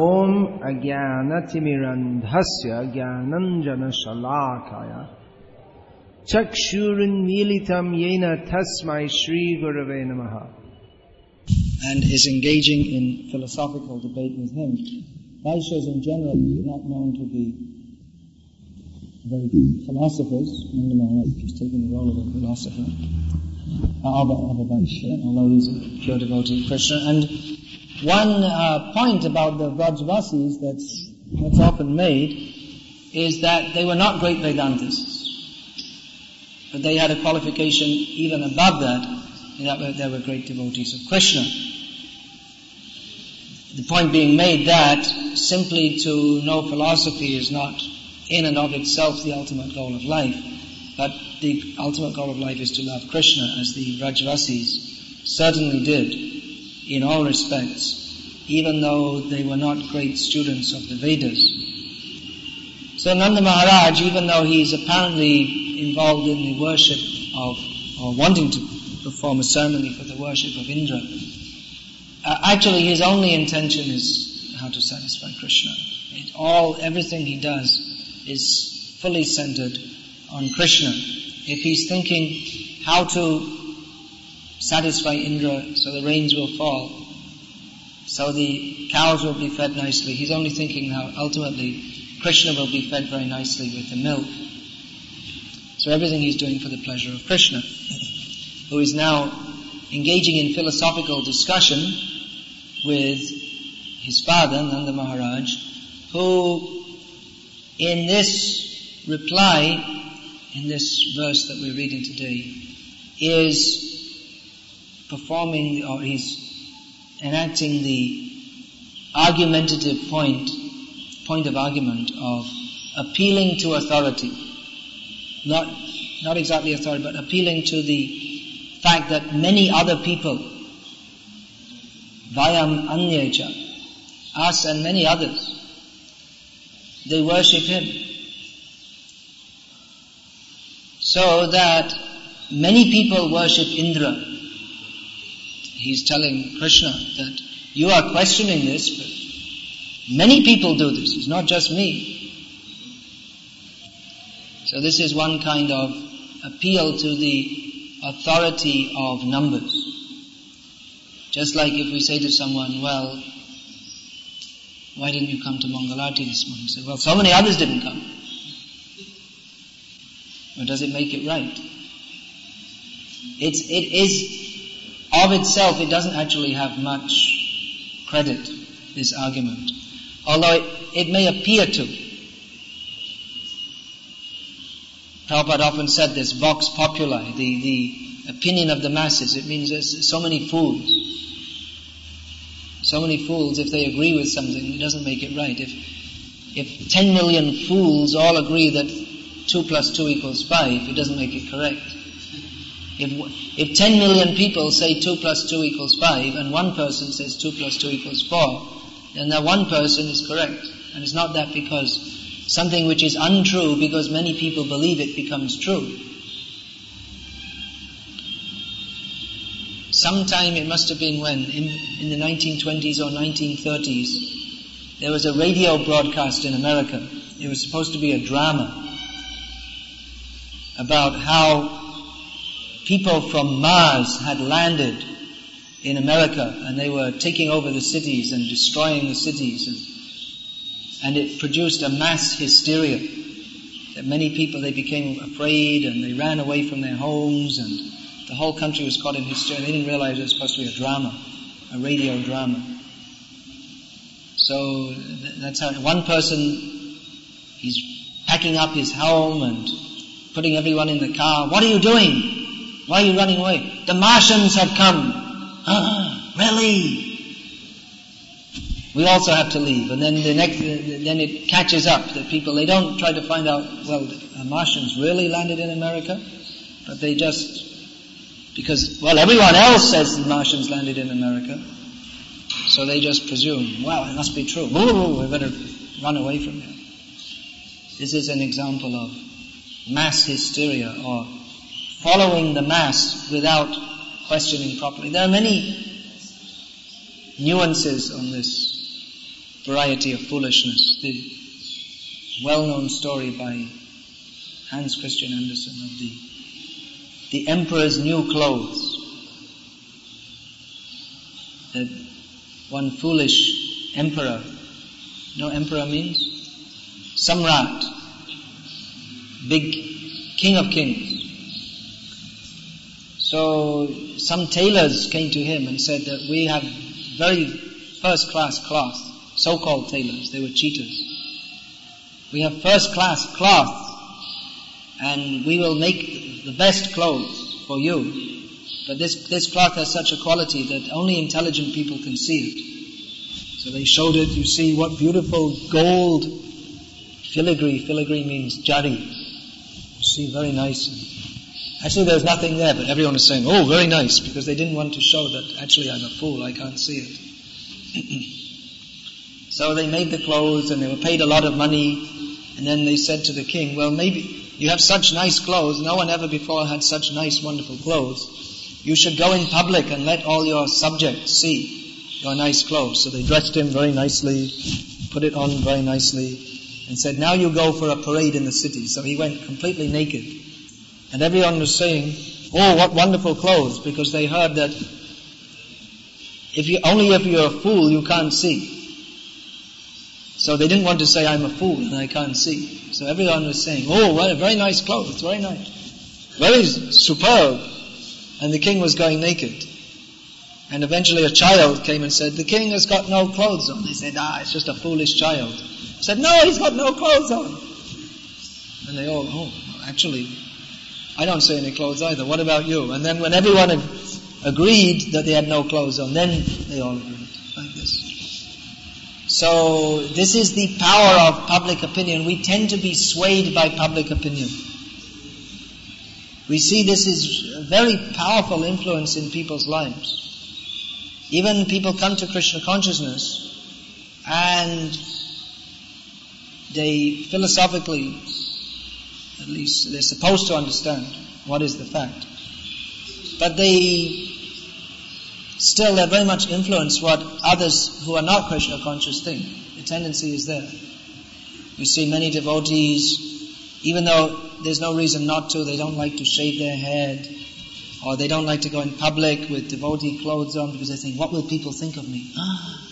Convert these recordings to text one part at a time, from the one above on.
ॐ अज्ञानतिमिरन्धस्य ज्ञानञ्जनशलाकाय चक्षुरुन्मीलितं येन तस्मै श्रीगुरवे नमः and is engaging in philosophical debate with him. Vaishyas in general are not known to be very good philosophers. Nanda Maharaj is taking the role of a philosopher. Of a, of a Vaishya, although he's a pure devotee of Krishna. And one uh, point about the Vrajvasis that's, that's often made is that they were not great Vedantists. But they had a qualification even above that, that they were great devotees of Krishna. The point being made that simply to know philosophy is not in and of itself the ultimate goal of life, but the ultimate goal of life is to love Krishna as the Vrajvasis certainly did in all respects, even though they were not great students of the Vedas. So Nanda Maharaj, even though he is apparently involved in the worship of, or wanting to perform a ceremony for the worship of Indra, uh, actually his only intention is how to satisfy Krishna. It all, everything he does is fully centered on Krishna. If he's thinking how to satisfy Indra so the rains will fall, so the cows will be fed nicely, he's only thinking how ultimately Krishna will be fed very nicely with the milk. So everything he's doing for the pleasure of Krishna, who is now engaging in philosophical discussion with his father, Nanda Maharaj, who in this reply, in this verse that we're reading today, is performing or he's enacting the argumentative point, point of argument of appealing to authority. Not, not exactly authority, but appealing to the fact that many other people, Vayam Anyecha, us and many others, they worship him. So that many people worship Indra. He's telling Krishna that you are questioning this, but many people do this. It's not just me. So this is one kind of appeal to the authority of numbers. Just like if we say to someone, well, why didn't you come to Mangalarti this morning? Say, well, so many others didn't come. Or does it make it right? It's, it is, of itself, it doesn't actually have much credit, this argument. Although it, it may appear to. Prabhupada often said this, vox populi, the, the opinion of the masses. It means there's so many fools. So many fools, if they agree with something, it doesn't make it right. If, if 10 million fools all agree that 2 plus 2 equals 5, it doesn't make it correct. If, if 10 million people say 2 plus 2 equals 5 and one person says 2 plus 2 equals 4, then that one person is correct. And it's not that because something which is untrue, because many people believe it, becomes true. Sometime it must have been when, in, in the 1920s or 1930s, there was a radio broadcast in America. It was supposed to be a drama about how people from Mars had landed in America and they were taking over the cities and destroying the cities and, and it produced a mass hysteria that many people they became afraid and they ran away from their homes and the whole country was caught in hysteria. They didn't realize it was supposed to be a drama, a radio drama. So that's how one person he's packing up his home and putting everyone in the car. What are you doing? Why are you running away? The Martians have come. Ah, really? We also have to leave. And then the next, then it catches up that people, they don't try to find out, well, Martians really landed in America? But they just, because, well, everyone else says the Martians landed in America. So they just presume, well, it must be true. Ooh, we better run away from here. This is an example of mass hysteria or following the mass without questioning properly. There are many nuances on this. variety of foolishness. The well-known story by Hans Christian Andersen of the the emperor's new clothes. That one foolish emperor, you know emperor means? Samrat, big king of kings. So some tailors came to him and said that we have very first class cloth, so-called tailors, they were cheaters. We have first class cloth and we will make the best clothes for you. But this, this cloth has such a quality that only intelligent people can see it. So they showed it, you see what beautiful gold filigree, filigree means jari. You see, very nice. Actually, there's nothing there, but everyone is saying, oh, very nice, because they didn't want to show that actually I'm a fool, I can't see it. so they made the clothes and they were paid a lot of money, and then they said to the king, well, maybe you have such nice clothes, no one ever before had such nice, wonderful clothes. You should go in public and let all your subjects see your nice clothes. So they dressed him very nicely, put it on very nicely, and said, now you go for a parade in the city. So he went completely naked. And everyone was saying, oh, what wonderful clothes, because they heard that if you, only if you're a fool you can't see. So they didn't want to say, I'm a fool and I can't see. So everyone was saying, oh, what a very nice clothes, very nice. Very superb. And the king was going naked. And eventually a child came and said, the king has got no clothes on. They said, ah, it's just a foolish child. He said, no, he's got no clothes on. And they all, oh, actually, I don't see any clothes either. What about you? And then when everyone agreed that they had no clothes on, then they all agreed like this. So this is the power of public opinion. We tend to be swayed by public opinion. We see this is a very powerful influence in people's lives. Even people come to Krishna consciousness and they philosophically at least they're supposed to understand what is the fact. But they still they're very much influence what others who are not Krishna conscious think. The tendency is there. You see many devotees, even though there's no reason not to, they don't like to shave their head, or they don't like to go in public with devotee clothes on because they think, what will people think of me? Ah,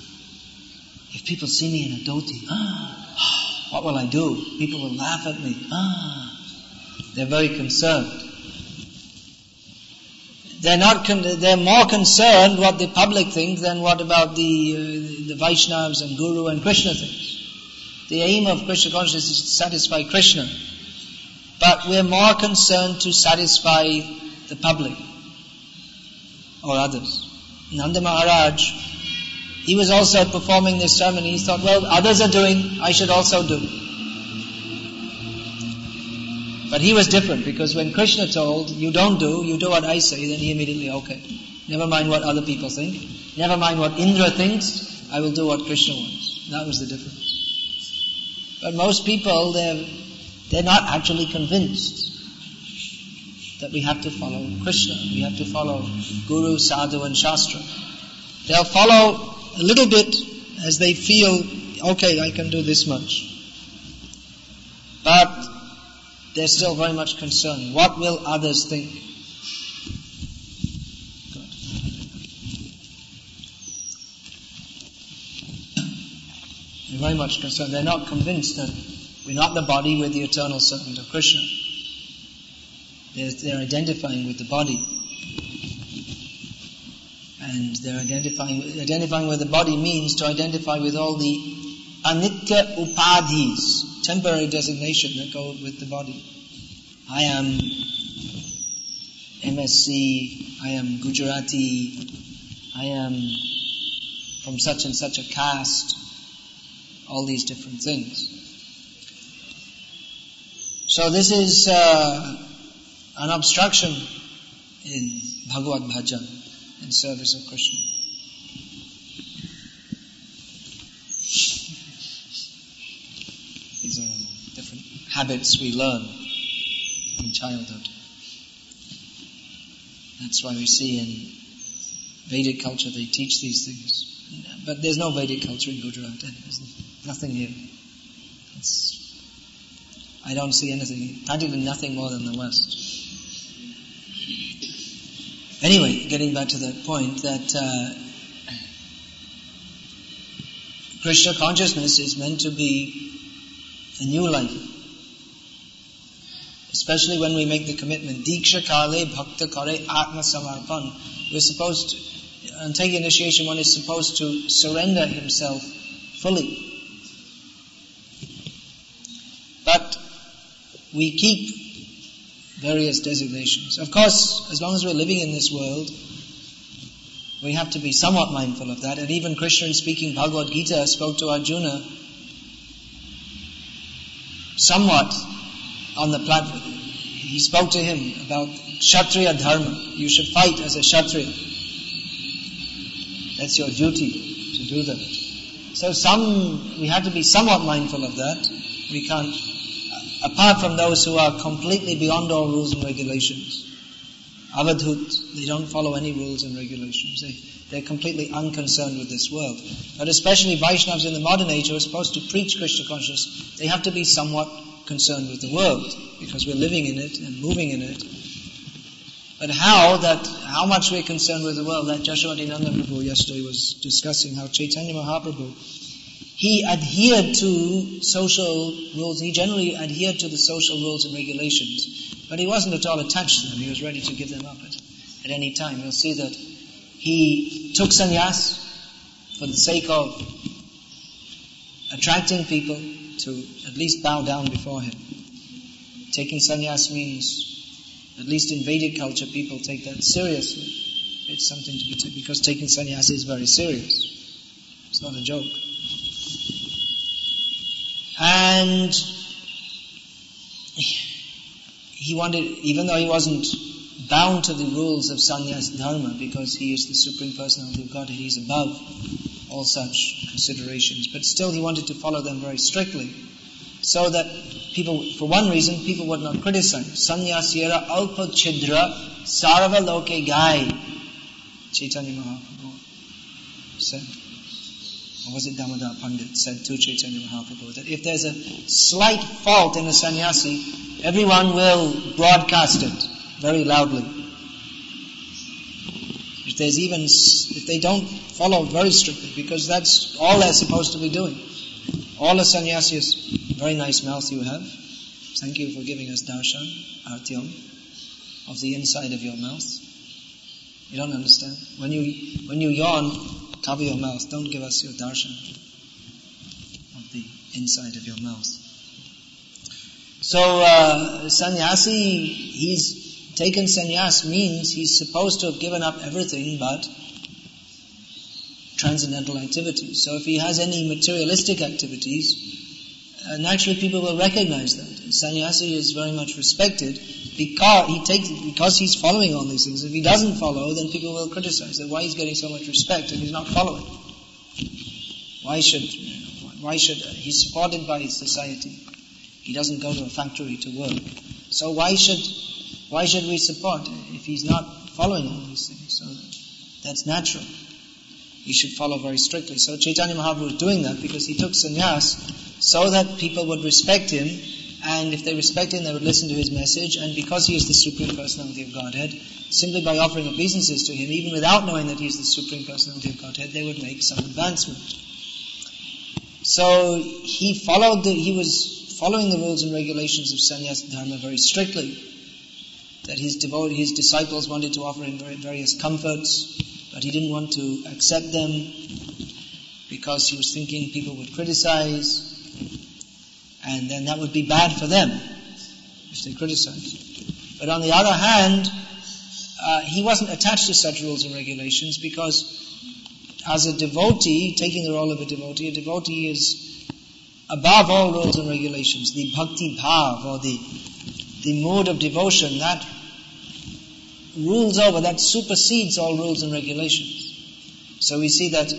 if people see me in a dhoti, ah, what will I do? People will laugh at me. Ah, they're very concerned. They're not. Con- they're more concerned what the public thinks than what about the uh, the Vaishnavas and Guru and Krishna thinks. The aim of Krishna consciousness is to satisfy Krishna, but we're more concerned to satisfy the public or others. Nanda Maharaj, he was also performing this ceremony. He thought, well, others are doing, I should also do. But he was different because when Krishna told, you don't do, you do what I say, then he immediately, okay. Never mind what other people think. Never mind what Indra thinks. I will do what Krishna wants. That was the difference. But most people, they're, they're not actually convinced that we have to follow Krishna. We have to follow Guru, Sadhu and Shastra. They'll follow a little bit as they feel, okay, I can do this much. But they're still very much concerned. What will others think? They're very much concerned. They're not convinced that we're not the body, we're the eternal servant of Krishna. They're, they're identifying with the body. And they're identifying, identifying with the body means to identify with all the anitya upadhis, temporary designation that go with the body. I am MSc, I am Gujarati, I am from such and such a caste, all these different things. So this is uh, an obstruction in Bhagavad Bhajan, in service of Krishna. Habits we learn in childhood. That's why we see in Vedic culture they teach these things. But there's no Vedic culture in Gujarat. There's nothing here. It's, I don't see anything, practically nothing more than the West. Anyway, getting back to that point that uh, Krishna consciousness is meant to be a new life. Especially when we make the commitment, Diksha Kale Bhakta Kare Atma Samarpan. We're supposed to, on taking initiation, one is supposed to surrender himself fully. But we keep various designations. Of course, as long as we're living in this world, we have to be somewhat mindful of that. And even Krishna, in speaking Bhagavad Gita, spoke to Arjuna somewhat on the platform. Spoke to him about Kshatriya Dharma. You should fight as a Kshatriya. That's your duty to do that. So some, we have to be somewhat mindful of that. We can't uh, apart from those who are completely beyond all rules and regulations. Avadhut, they don't follow any rules and regulations. They, they're completely unconcerned with this world. But especially Vaishnavas in the modern age who are supposed to preach Krishna consciousness, they have to be somewhat concerned with the world because we're living in it and moving in it. But how that, how much we're concerned with the world, that Jashovati Nanda Prabhu yesterday was discussing how Chaitanya Mahaprabhu he adhered to social rules. He generally adhered to the social rules and regulations, but he wasn't at all attached to them. He was ready to give them up at, at any time. You'll see that he took sannyas for the sake of attracting people to at least bow down before him. Taking sannyas means, at least in Vedic culture, people take that seriously. It's something to be taken because taking sannyas is very serious. It's not a joke. And he wanted, even though he wasn't bound to the rules of sannyas dharma because he is the supreme personality of Godhead, he's above all such considerations. But still he wanted to follow them very strictly. So that people, for one reason, people would not criticize. Sannyasira alpa chidra sarva loke gai. Chaitanya Mahaprabhu said or was it Damodar Pandit, said to Chaitanya Mahaprabhu that if there's a slight fault in a sannyasi, everyone will broadcast it very loudly. There's even, if they don't follow very strictly, because that's all they're supposed to be doing. All the sannyasis, very nice mouth you have. Thank you for giving us darshan, artyam, of the inside of your mouth. You don't understand. When you, when you yawn, cover your mouth. Don't give us your darshan of the inside of your mouth. So, uh, sannyasi, he's taken sannyas means he's supposed to have given up everything but transcendental activities. So if he has any materialistic activities, uh, naturally people will recognize that. Sannyasi is very much respected because he takes because he's following all these things. If he doesn't follow, then people will criticize that why he's getting so much respect and he's not following. Why should why should he's supported by society? He doesn't go to a factory to work. So why should why should we support if he's not following all these things? So that's natural. He should follow very strictly. So Chaitanya Mahaprabhu was doing that because he took sannyas so that people would respect him and if they respect him, they would listen to his message. And because he is the Supreme Personality of Godhead, simply by offering obeisances to him, even without knowing that he is the Supreme Personality of Godhead, they would make some advancement. So he followed the, he was following the rules and regulations of sannyas dharma very strictly. That his devoted, his disciples wanted to offer him various comforts, but he didn't want to accept them because he was thinking people would criticize and then that would be bad for them if they criticized. But on the other hand, uh, he wasn't attached to such rules and regulations because as a devotee, taking the role of a devotee, a devotee is above all rules and regulations. The bhakti bhav or the, the mood of devotion that rules over, that supersedes all rules and regulations. So we see that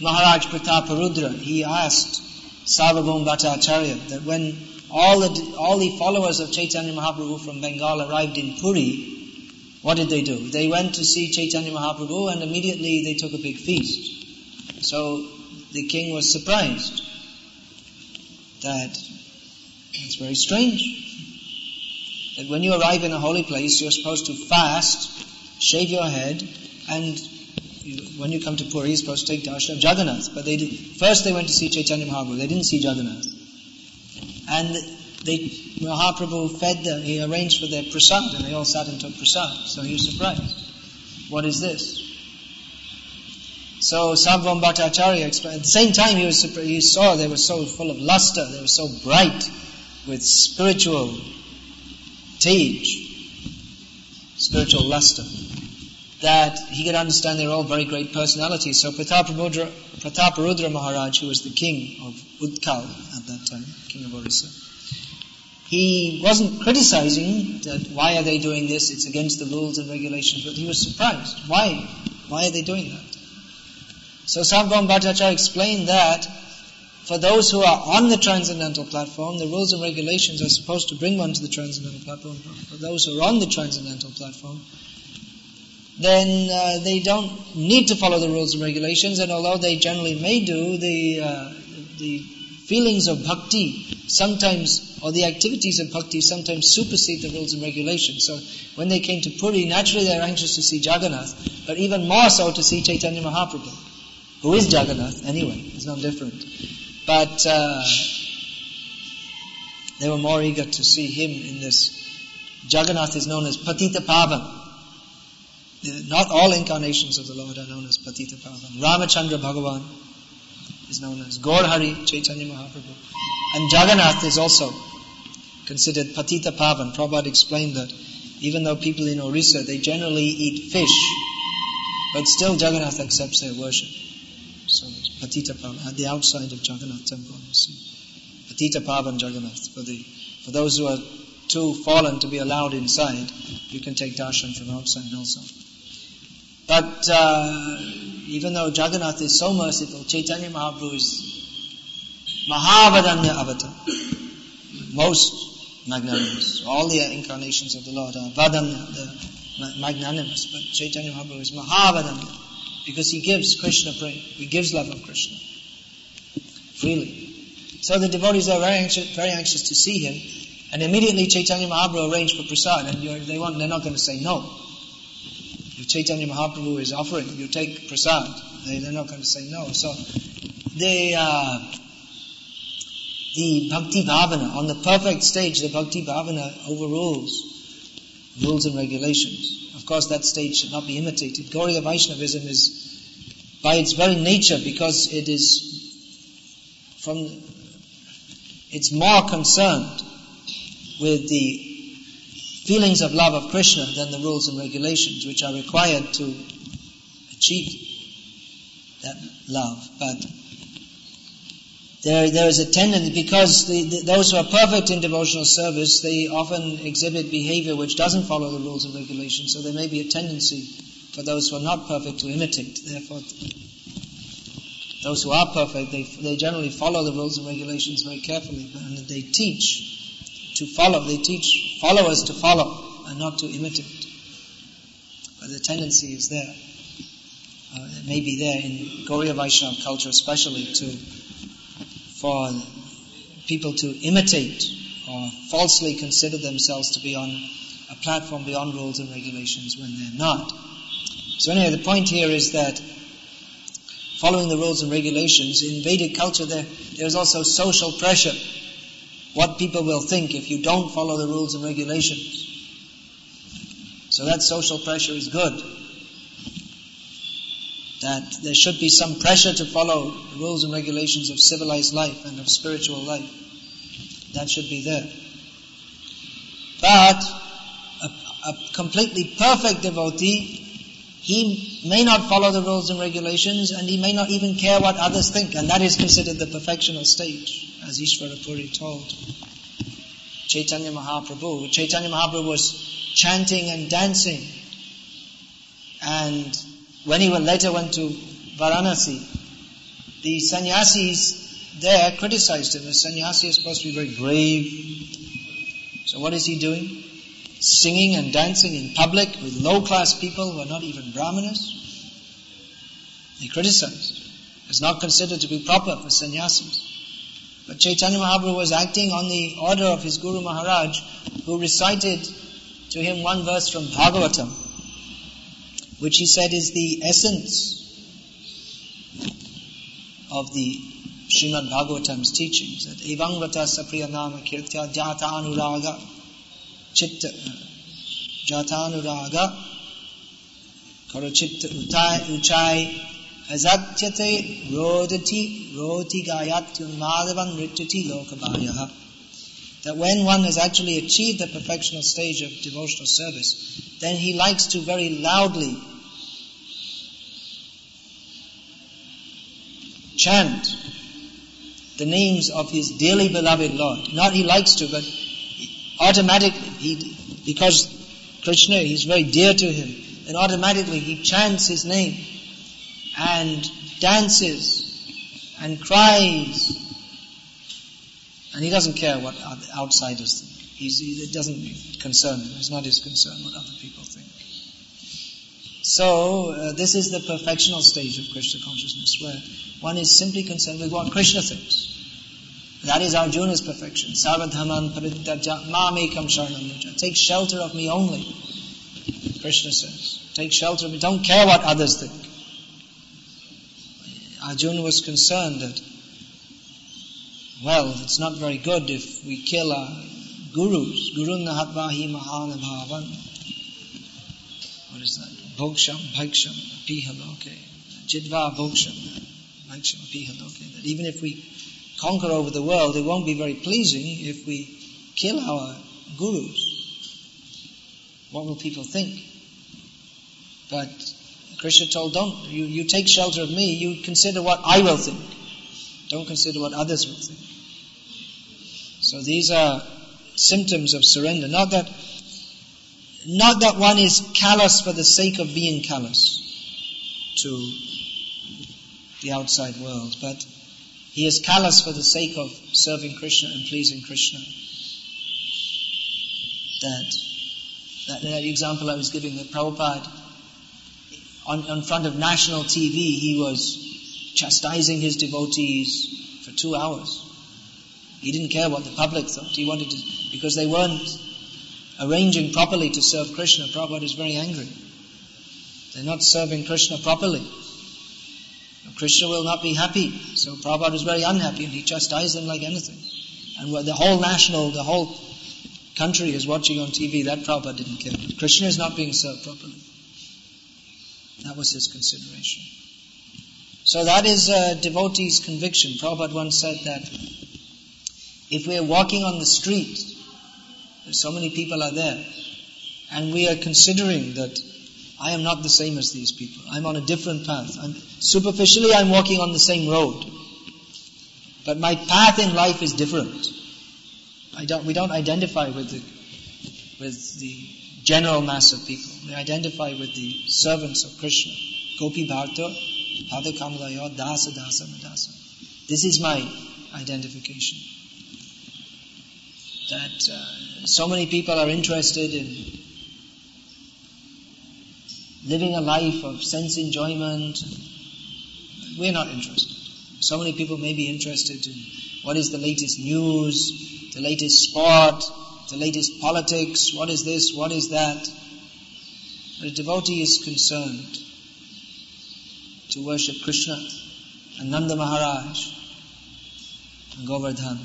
Maharaj Prataparudra, he asked Sarvabhaum Bhattacharya, that when all the, all the followers of Chaitanya Mahaprabhu from Bengal arrived in Puri, what did they do? They went to see Chaitanya Mahaprabhu and immediately they took a big feast. So the king was surprised that it's very strange that when you arrive in a holy place, you're supposed to fast, shave your head, and you, when you come to Puri, you're supposed to take darshan of Jagannath. But they did, first they went to see Chaitanya Mahaprabhu. They didn't see Jagannath. And they, Mahaprabhu fed them, he arranged for their prasad, and they all sat and took prasad. So he was surprised. What is this? So Sarvabhaum Bhattacharya explained, at the same time he was he saw they were so full of luster, they were so bright with spiritual tej, spiritual luster, that he could understand they're all very great personalities. So Prataparudra, Maharaj, who was the king of Utkal at that time, king of Orissa, he wasn't criticizing that why are they doing this, it's against the rules and regulations, but he was surprised. Why? Why are they doing that? So Sarvabhaum Bhattacharya explained that for those who are on the transcendental platform, the rules and regulations are supposed to bring one to the transcendental platform. For those who are on the transcendental platform, then uh, they don't need to follow the rules and regulations, and although they generally may do, the uh, the feelings of bhakti sometimes, or the activities of bhakti sometimes supersede the rules and regulations. So when they came to Puri, naturally they're anxious to see Jagannath, but even more so to see Chaitanya Mahaprabhu, who is Jagannath anyway. It's not different. But uh, they were more eager to see him in this. Jagannath is known as Patita Pavan. Not all incarnations of the Lord are known as Patita Pavan. Ramachandra Bhagavan is known as Gaurhari Chaitanya Mahaprabhu. And Jagannath is also considered Patita Pavan. Prabhupada explained that even though people in Orissa, they generally eat fish, but still Jagannath accepts their worship. So Patita Pavan, at the outside of Jagannath temple, you see. Patita Pavan Jagannath. For, the, for those who are too fallen to be allowed inside, you can take darshan from outside also. But uh, even though Jagannath is so merciful, Chaitanya Mahaprabhu is Mahavadanya Avatar, most magnanimous. All the incarnations of the Lord are Vadanya, the magnanimous, but Chaitanya Mahaprabhu is Mahavadanya because he gives Krishna prema. He gives love of Krishna freely. So the devotees are very anxious, very anxious to see him, and immediately Chaitanya Mahaprabhu arranged for prasad, and they want, they're not going to say no. If Chaitanya Mahaprabhu is offering, you take prasad. They, they're not going to say no. So they, uh, the bhakti bhavana on the perfect stage, the bhakti bhavana overrules rules and regulations. Of course, that stage should not be imitated. Gauriya Vaishnavism is, by its very nature, because it is from, it's more concerned with the feelings of love of Krishna than the rules and regulations, which are required to achieve that love. But there, there is a tendency, because the, the, those who are perfect in devotional service, they often exhibit behavior which doesn't follow the rules and regulations, so there may be a tendency for those who are not perfect to imitate. Therefore, those who are perfect, they, they generally follow the rules and regulations very carefully, and they teach to follow. They teach followers to follow and not to imitate. But the tendency is there. Uh, it may be there in Gauriya Vaishnava culture especially to for people to imitate or falsely consider themselves to be on a platform beyond rules and regulations when they're not. So anyway, the point here is that following the rules and regulations, in Vedic culture there, there's also social pressure. What people will think if you don't follow the rules and regulations. So that social pressure is good that there should be some pressure to follow the rules and regulations of civilized life and of spiritual life. That should be there. But a, a completely perfect devotee, he may not follow the rules and regulations and he may not even care what others think. And that is considered the perfectional stage, as Ishvara Puri told Chaitanya Mahaprabhu. Chaitanya Mahaprabhu was chanting and dancing and when he later went to Varanasi, the sannyasis there criticized him. The sannyasi is supposed to be very brave. So what is he doing? Singing and dancing in public with low class people who are not even brahmanas? They criticized. It's not considered to be proper for sannyasis. But Chaitanya Mahaprabhu was acting on the order of his Guru Maharaj, who recited to him one verse from Bhagavatam, which he said is the essence of the Srimad Bhagavatam's teachings. That Evang Vata Sapriya Nama Kirtya Jata Anuraga Chitta Jata Anuraga Karo Chitta Utai Uchai Azatyate Rodati Roti Gayatyun Madhavan Rityati Lokabhayaha that when one has actually achieved the perfectional stage of devotional service, then he likes to very loudly chant the names of his dearly beloved Lord. Not he likes to, but automatically, he, because Krishna, he's very dear to him, and automatically he chants his name and dances and cries and he doesn't care what outsiders think. He's, it doesn't concern him. It's not his concern what other people think. So, uh, this is the perfectional stage of Krishna consciousness where one is simply concerned with what Krishna thinks. That is Arjuna's perfection. Sarvadhaman parityaja mamekam sharanam Take shelter of me only. Krishna says. Take shelter of me. Don't care what others think. Arjuna was concerned that well, it's not very good if we kill our gurus. Guru nahatvahi mahanabhavan. What is that? Bhoksham, bhaksham, pihaloke. Jidva bhoksham, bhaksham, pihaloke. That even if we conquer over the world, it won't be very pleasing if we kill our gurus. What will people think? But Krishna told, don't, you, you take shelter of me, you consider what I will think. Don't consider what others will think. So these are symptoms of surrender. Not that, not that one is callous for the sake of being callous to the outside world, but he is callous for the sake of serving Krishna and pleasing Krishna. That, that, that example I was giving that Prabhupada, on, on front of national TV, he was chastising his devotees for two hours. He didn't care what the public thought. He wanted to, because they weren't arranging properly to serve Krishna. Prabhupada is very angry. They're not serving Krishna properly. Krishna will not be happy. So Prabhupada is very unhappy and he chastised them like anything. And the whole national, the whole country is watching on TV, that Prabhupada didn't care. Krishna is not being served properly. That was his consideration. So that is a devotee's conviction. Prabhupada once said that if we are walking on the street, so many people are there, and we are considering that I am not the same as these people. I'm on a different path. I'm, superficially, I'm walking on the same road. But my path in life is different. Don't, we don't identify with the, with the general mass of people. We identify with the servants of Krishna. Gopi Bharta, Pada Kamalayo, Dasa Dasa Madasa. This is my identification that uh, so many people are interested in living a life of sense enjoyment. We're not interested. So many people may be interested in what is the latest news, the latest sport, the latest politics, what is this, what is that. But a devotee is concerned to worship Krishna and Nanda Maharaj and Govardhan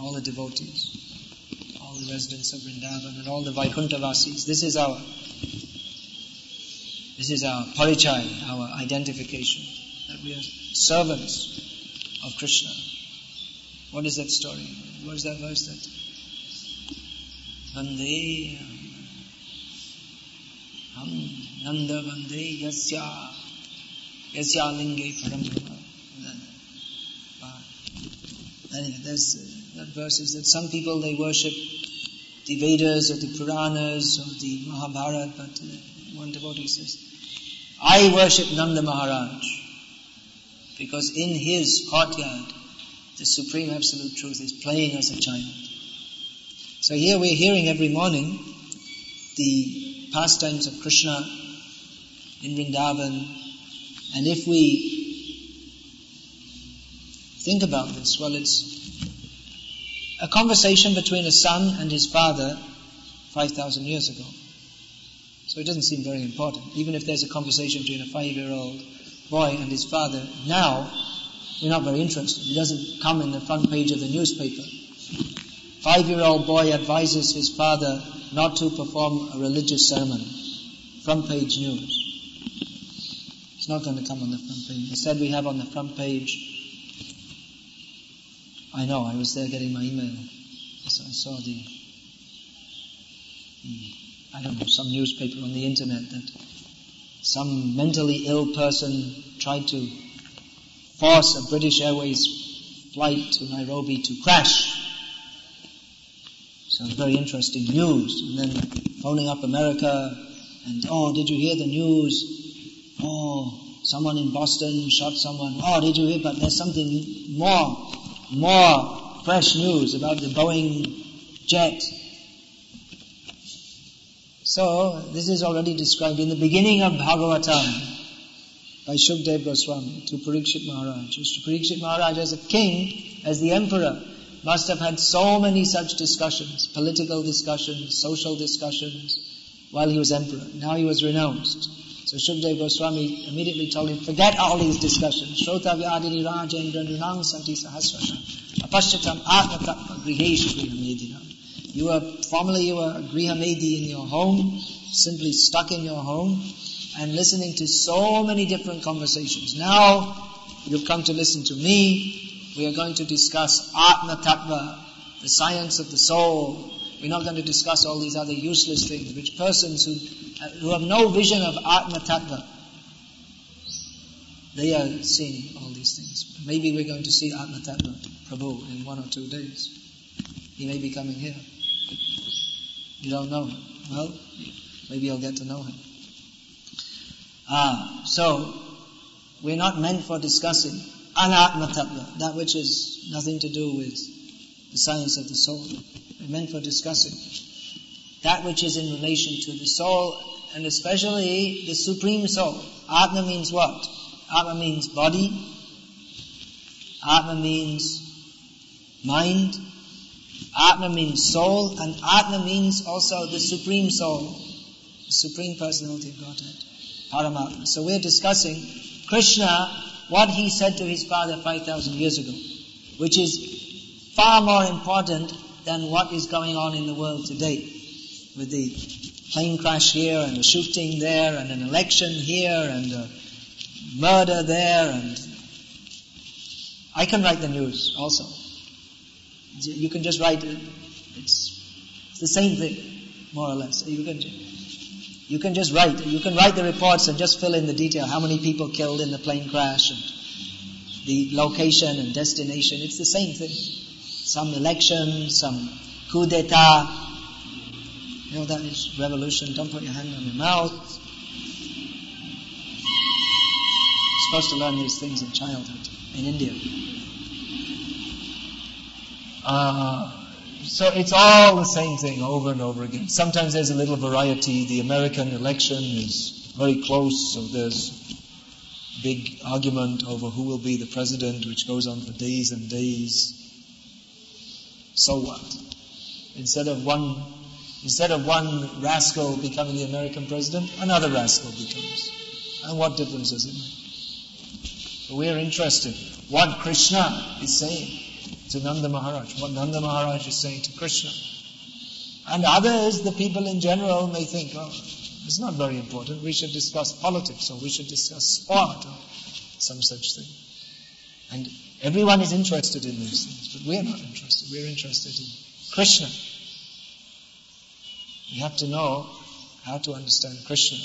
all the devotees, all the residents of Vrindavan and all the Vaikuntavasis. This is our this is our parichai, our identification, that we are servants of Krishna. What is that story? What is that verse that? Vande Ham Nanda Vande Yasya Yasya Linge Param there's that verse is that some people they worship the Vedas or the Puranas or the Mahabharata, but uh, one devotee says, I worship Nanda Maharaj because in his courtyard the Supreme Absolute Truth is playing as a child. So here we're hearing every morning the pastimes of Krishna in Vrindavan, and if we think about this. Well, it's a conversation between a son and his father 5,000 years ago. So it doesn't seem very important. Even if there's a conversation between a five-year-old boy and his father now, we're not very interested. It doesn't come in the front page of the newspaper. Five-year-old boy advises his father not to perform a religious ceremony. Front page news. It's not going to come on the front page. Instead, we have on the front page. I know. I was there getting my email. So I saw the. I don't know some newspaper on the internet that some mentally ill person tried to force a British Airways flight to Nairobi to crash. So very interesting news. And then phoning up America and, oh, did you hear the news? Oh, someone in Boston shot someone. Oh, did you hear? But there's something more, more fresh news about the Boeing jet. So, this is already described in the beginning of Bhagavatam by Shukdev Goswami to Parikshit Maharaj. Parikshit Maharaj as a king, as the emperor, must have had so many such discussions, political discussions, social discussions, while he was emperor. Now he was renounced. So Shukdev Goswami immediately told him, forget all these discussions. Shrotavyadini Rajendra Nunang Santi Sahasrasha. Apashyatam Atmatattva Griheshu Griham You were, formerly you were a Grihamedi in your home, simply stuck in your home, and listening to so many different conversations. Now, you've come to listen to me, we are going to discuss Atma Tattva, the science of the soul. We're not going to discuss all these other useless things, which persons who, who have no vision of Atma Tattva, they are seeing all these things. Maybe we're going to see Atma Tattva Prabhu in one or two days. He may be coming here. You don't know him. Well, maybe you'll get to know him. Ah, so we're not meant for discussing anatma tattva, that which is nothing to do with the science of the soul. Meant for discussing that which is in relation to the soul and especially the supreme soul. Atma means what? Atma means body. Atma means mind. Atma means soul, and Atma means also the supreme soul, the supreme personality of Godhead, Paramatma. So we're discussing Krishna what he said to his father 5,000 years ago, which is far more important than what is going on in the world today with the plane crash here and a shooting there and an election here and a murder there and I can write the news also. You can just write it. It's, it's the same thing, more or less. You can you can just write. You can write the reports and just fill in the detail. How many people killed in the plane crash and the location and destination. It's the same thing. Some election, some coup d'etat. You know that is revolution. Don't put your hand on your mouth. You're supposed to learn these things in childhood in India. Uh, so it's all the same thing over and over again. Sometimes there's a little variety. The American election is very close, so there's big argument over who will be the president, which goes on for days and days. So what? Instead of one, instead of one rascal becoming the American president, another rascal becomes. And what difference does it make? we're interested. What Krishna is saying to Nanda Maharaj, what Nanda Maharaj is saying to Krishna. And others, the people in general, may think, oh, it's not very important. We should discuss politics or we should discuss sport or some such thing. And everyone is interested in these things, but we're not interested. We're interested in Krishna. We have to know how to understand Krishna.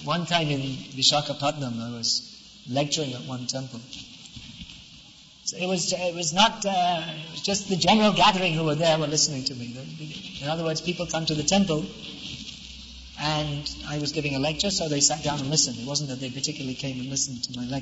One time in Vishakhapatnam, I was lecturing at one temple. So it was, it was not, uh, it was just the general gathering who were there were listening to me. In other words, people come to the temple and I was giving a lecture, so they sat down and listened. It wasn't that they particularly came and listened to my lecture.